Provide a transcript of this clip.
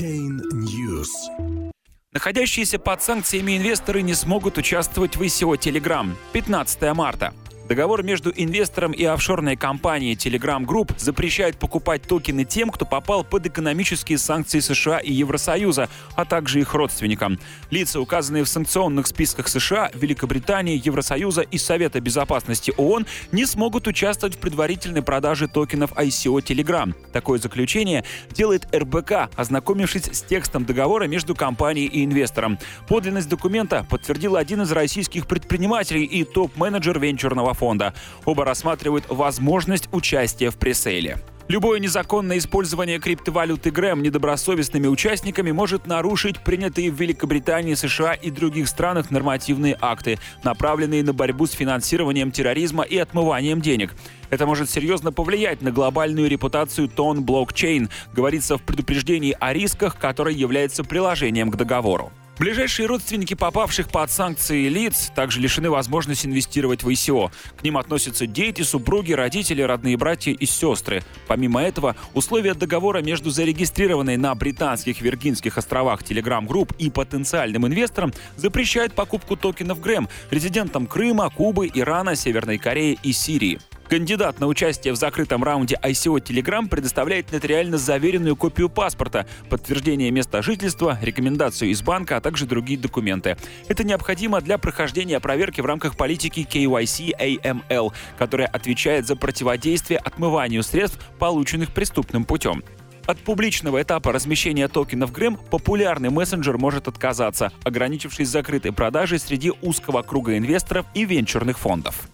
Blockchain News. Находящиеся под санкциями инвесторы не смогут участвовать в ICO Telegram. 15 марта. Договор между инвестором и офшорной компанией Telegram Group запрещает покупать токены тем, кто попал под экономические санкции США и Евросоюза, а также их родственникам. Лица, указанные в санкционных списках США, Великобритании, Евросоюза и Совета безопасности ООН, не смогут участвовать в предварительной продаже токенов ICO Telegram. Такое заключение делает РБК, ознакомившись с текстом договора между компанией и инвестором. Подлинность документа подтвердил один из российских предпринимателей и топ-менеджер венчурного фонда. Оба рассматривают возможность участия в пресейле. Любое незаконное использование криптовалюты Грэм недобросовестными участниками может нарушить принятые в Великобритании, США и других странах нормативные акты, направленные на борьбу с финансированием терроризма и отмыванием денег. Это может серьезно повлиять на глобальную репутацию тон блокчейн, говорится в предупреждении о рисках, который является приложением к договору. Ближайшие родственники попавших под санкции лиц также лишены возможности инвестировать в ICO. К ним относятся дети, супруги, родители, родные братья и сестры. Помимо этого, условия договора между зарегистрированной на британских Виргинских островах Telegram Group и потенциальным инвестором запрещают покупку токенов Грэм резидентам Крыма, Кубы, Ирана, Северной Кореи и Сирии. Кандидат на участие в закрытом раунде ICO Telegram предоставляет нотариально заверенную копию паспорта, подтверждение места жительства, рекомендацию из банка, а также другие документы. Это необходимо для прохождения проверки в рамках политики KYC AML, которая отвечает за противодействие отмыванию средств, полученных преступным путем. От публичного этапа размещения токенов Грэм популярный мессенджер может отказаться, ограничившись закрытой продажей среди узкого круга инвесторов и венчурных фондов.